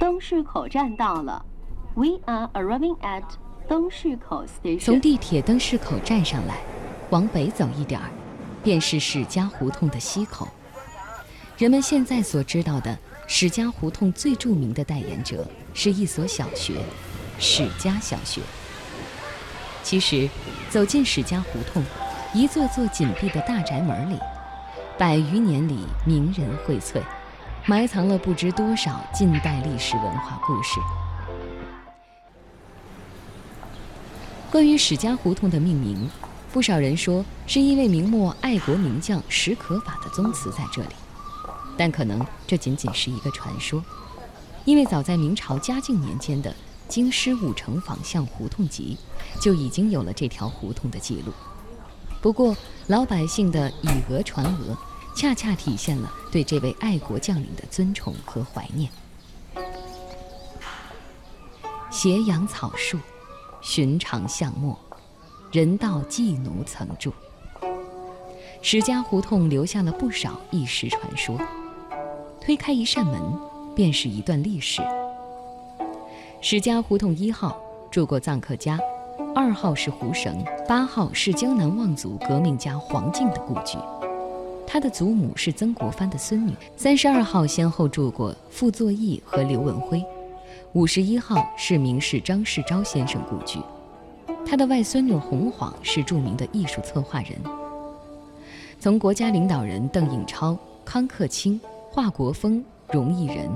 东市口站到了，We are arriving at 东市口 station。从地铁灯市口站上来，往北走一点儿，便是史家胡同的西口。人们现在所知道的史家胡同最著名的代言者是一所小学——史家小学。其实，走进史家胡同，一座座紧闭的大宅门里，百余年里名人荟萃，埋藏了不知多少近代历史文化故事。关于史家胡同的命名，不少人说是因为明末爱国名将史可法的宗祠在这里，但可能这仅仅是一个传说，因为早在明朝嘉靖年间的《京师五城坊巷胡同集》就已经有了这条胡同的记录。不过，老百姓的以讹传讹，恰恰体现了对这位爱国将领的尊崇和怀念。斜阳草树。寻常巷陌，人道寄奴曾住。史家胡同留下了不少异事传说。推开一扇门，便是一段历史。史家胡同一号住过臧克家，二号是胡绳，八号是江南望族革命家黄敬的故居。他的祖母是曾国藩的孙女。三十二号先后住过傅作义和刘文辉。五十一号是名士张世钊先生故居，他的外孙女洪晃是著名的艺术策划人。从国家领导人邓颖超、康克清、华国锋、荣毅仁，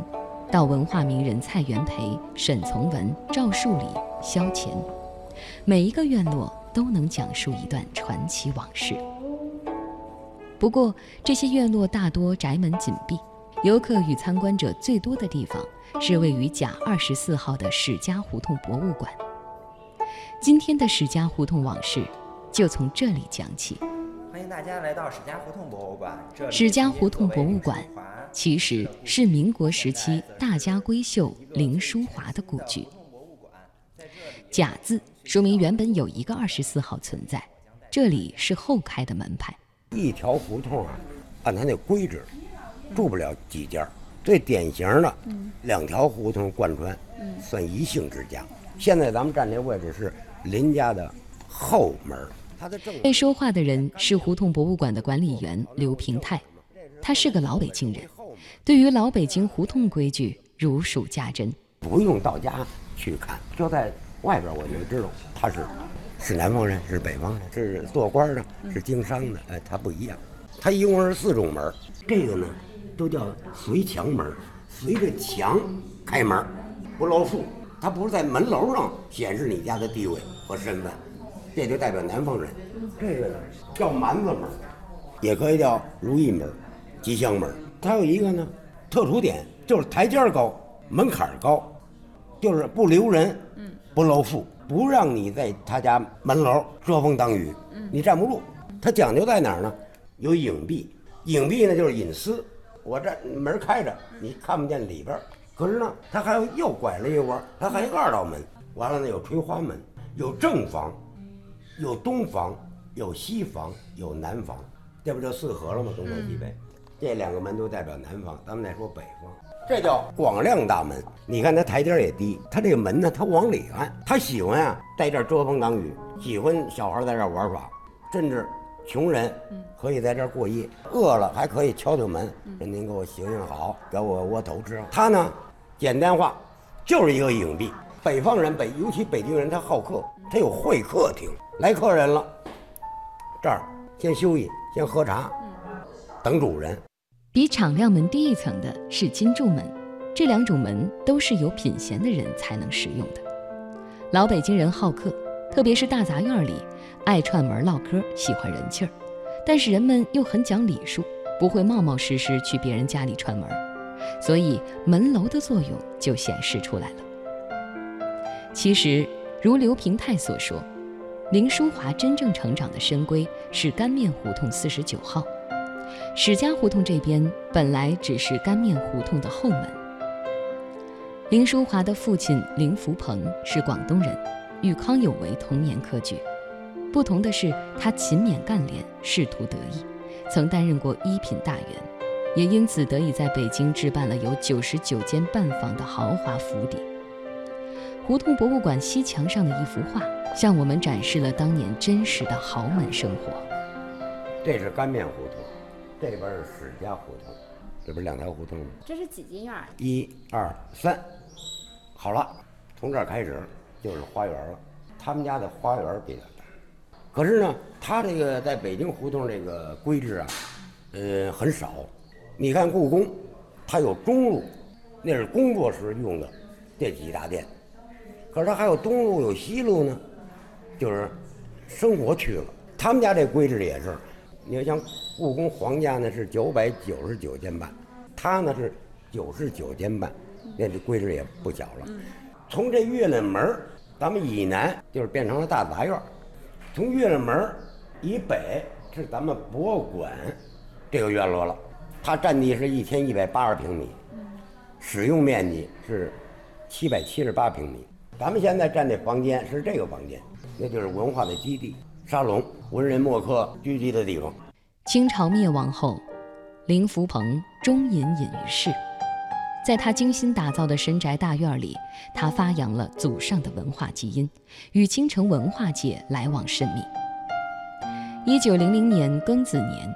到文化名人蔡元培、沈从文、赵树理、萧乾，每一个院落都能讲述一段传奇往事。不过，这些院落大多宅门紧闭。游客与参观者最多的地方是位于甲二十四号的史家胡同博物馆。今天的史家胡同往事就从这里讲起。欢迎大家来到史家胡同博物馆。史家胡同博物馆其实是民国时期大家闺秀林淑华的故居。甲字说明原本有一个二十四号存在，这里是后开的门牌。一条胡同啊，按它那规制。住不了几家，最典型的两条胡同贯穿，算一姓之家。现在咱们站这位置是林家的后门。他的正被说话的人是胡同博物馆的管理员刘平泰，他是个老北京人，对于老北京胡同规矩如数家珍。不用到家去看，就在外边我就知道他是是南方人，是北方人，是做官的，是经商的。哎，他不一样。他一共是四种门，这个呢。都叫随墙门，随着墙开门，不露数。他不是在门楼上显示你家的地位和身份，这就代表南方人。这个呢叫蛮子门，也可以叫如意门、吉祥门。它有一个呢特殊点，就是台阶高，门槛高，就是不留人，不露富，不让你在他家门楼遮风挡雨，你站不住。他讲究在哪儿呢？有隐蔽，隐蔽呢就是隐私。我这门开着，你看不见里边。可是呢，他还有又拐了一弯，他还有二道门。完了呢，有垂花门，有正房，有东房，有西房，有南房。这不就四合了吗？东南西北，这两个门都代表南方。咱们再说北方，这叫广亮大门。你看它台阶也低，它这个门呢，它往里看，它喜欢啊，在这儿遮风挡雨，喜欢小孩在这玩耍，甚至。穷人可以在这过夜，饿了还可以敲敲门，说您给我行行好，给我窝头吃。它呢，简单化，就是一个隐蔽。北方人北，尤其北京人，他好客，他有会客厅。来客人了，这儿先休息，先喝茶，等主人。比敞亮门低一层的是金柱门，这两种门都是有品贤的人才能使用的。老北京人好客，特别是大杂院里。爱串门唠嗑，喜欢人气儿，但是人们又很讲礼数，不会冒冒失失去别人家里串门，所以门楼的作用就显示出来了。其实，如刘平泰所说，林淑华真正成长的深闺是干面胡同四十九号，史家胡同这边本来只是干面胡同的后门。林淑华的父亲林福鹏是广东人，与康有为同年科举。不同的是，他勤勉干练，仕途得意，曾担任过一品大员。也因此得以在北京置办了有九十九间半房的豪华府邸。胡同博物馆西墙上的一幅画，向我们展示了当年真实的豪门生活。这是干面胡同，这边是史家胡同，这不是两条胡同吗？这是几进院？一二三，好了，从这儿开始就是花园了。他们家的花园比较大，可是呢，他这个在北京胡同这个规制啊，呃，很少。你看故宫，它有中路，那是工作时用的这几大殿，可是它还有东路有西路呢，就是生活去了。他们家这规制也是，你要像故宫皇家呢是九百九十九间半，它呢是九十九间半，那这规制也不小了。从这月亮门儿，咱们以南就是变成了大杂院儿，从月亮门儿以北是咱们博物馆这个院落了，它占地是一千一百八十平米，使用面积是七百七十八平米。咱们现在占的房间是这个房间，那就是文化的基地、沙龙、文人墨客聚集的地方。清朝灭亡后，林福鹏终隐隐于世。在他精心打造的深宅大院里，他发扬了祖上的文化基因，与京城文化界来往甚密。一九零零年庚子年，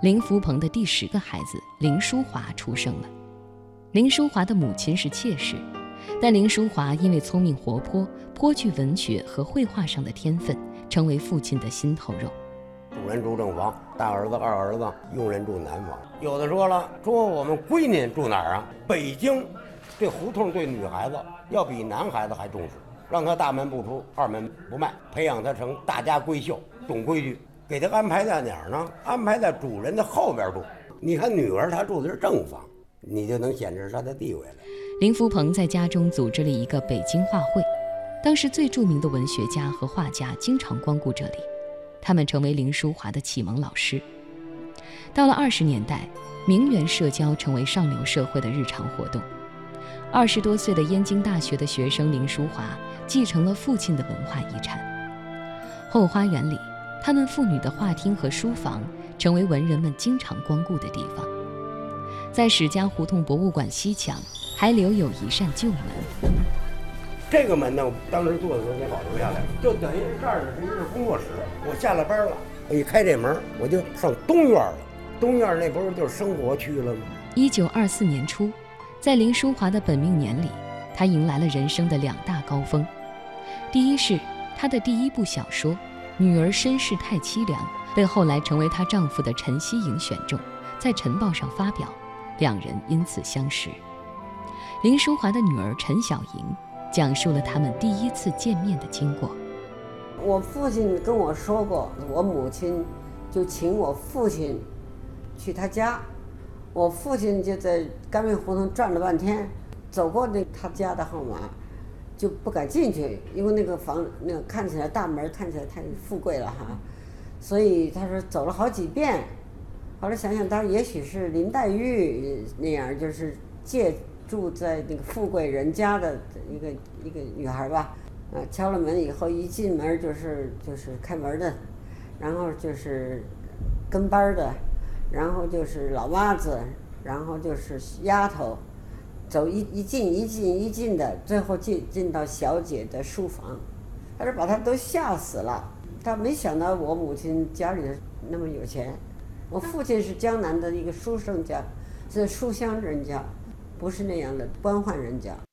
林福鹏的第十个孩子林淑华出生了。林淑华的母亲是妾室，但林淑华因为聪明活泼，颇具文学和绘画上的天分，成为父亲的心头肉。主人住正房，大儿子、二儿子，佣人住南房。有的说了，说我们闺女住哪儿啊？北京，这胡同对女孩子要比男孩子还重视，让她大门不出，二门不迈，培养她成大家闺秀，懂规矩。给她安排在哪儿呢？安排在主人的后边住。你看女儿她住的是正房，你就能显示她的地位了。林福鹏在家中组织了一个北京画会，当时最著名的文学家和画家经常光顾这里。他们成为林淑华的启蒙老师。到了二十年代，名媛社交成为上流社会的日常活动。二十多岁的燕京大学的学生林淑华继承了父亲的文化遗产。后花园里，他们父女的画厅和书房成为文人们经常光顾的地方。在史家胡同博物馆西墙，还留有一扇旧门。这个门呢，我当时做的时候给保留下来了，就等于是这儿是一个工作室。我下了班了，我一开这门，我就上东院了。东院那不是就是生活区了吗？一九二四年初，在林淑华的本命年里，她迎来了人生的两大高峰。第一是她的第一部小说《女儿身世太凄凉》，被后来成为她丈夫的陈希颖选中，在《晨报》上发表，两人因此相识。林淑华的女儿陈小莹。讲述了他们第一次见面的经过。我父亲跟我说过，我母亲就请我父亲去他家，我父亲就在干面胡同转了半天，走过那他家的号码，就不敢进去，因为那个房那个看起来大门看起来太富贵了哈，所以他说走了好几遍，后来想想，他也许是林黛玉那样，就是借。住在那个富贵人家的一个一个女孩吧，啊，敲了门以后，一进门就是就是开门的，然后就是跟班的，然后就是老妈子，然后就是丫头，走一一进一进一进的，最后进进到小姐的书房，他说把他都吓死了，他没想到我母亲家里那么有钱，我父亲是江南的一个书生家，是书香人家。不是那样的官宦人家。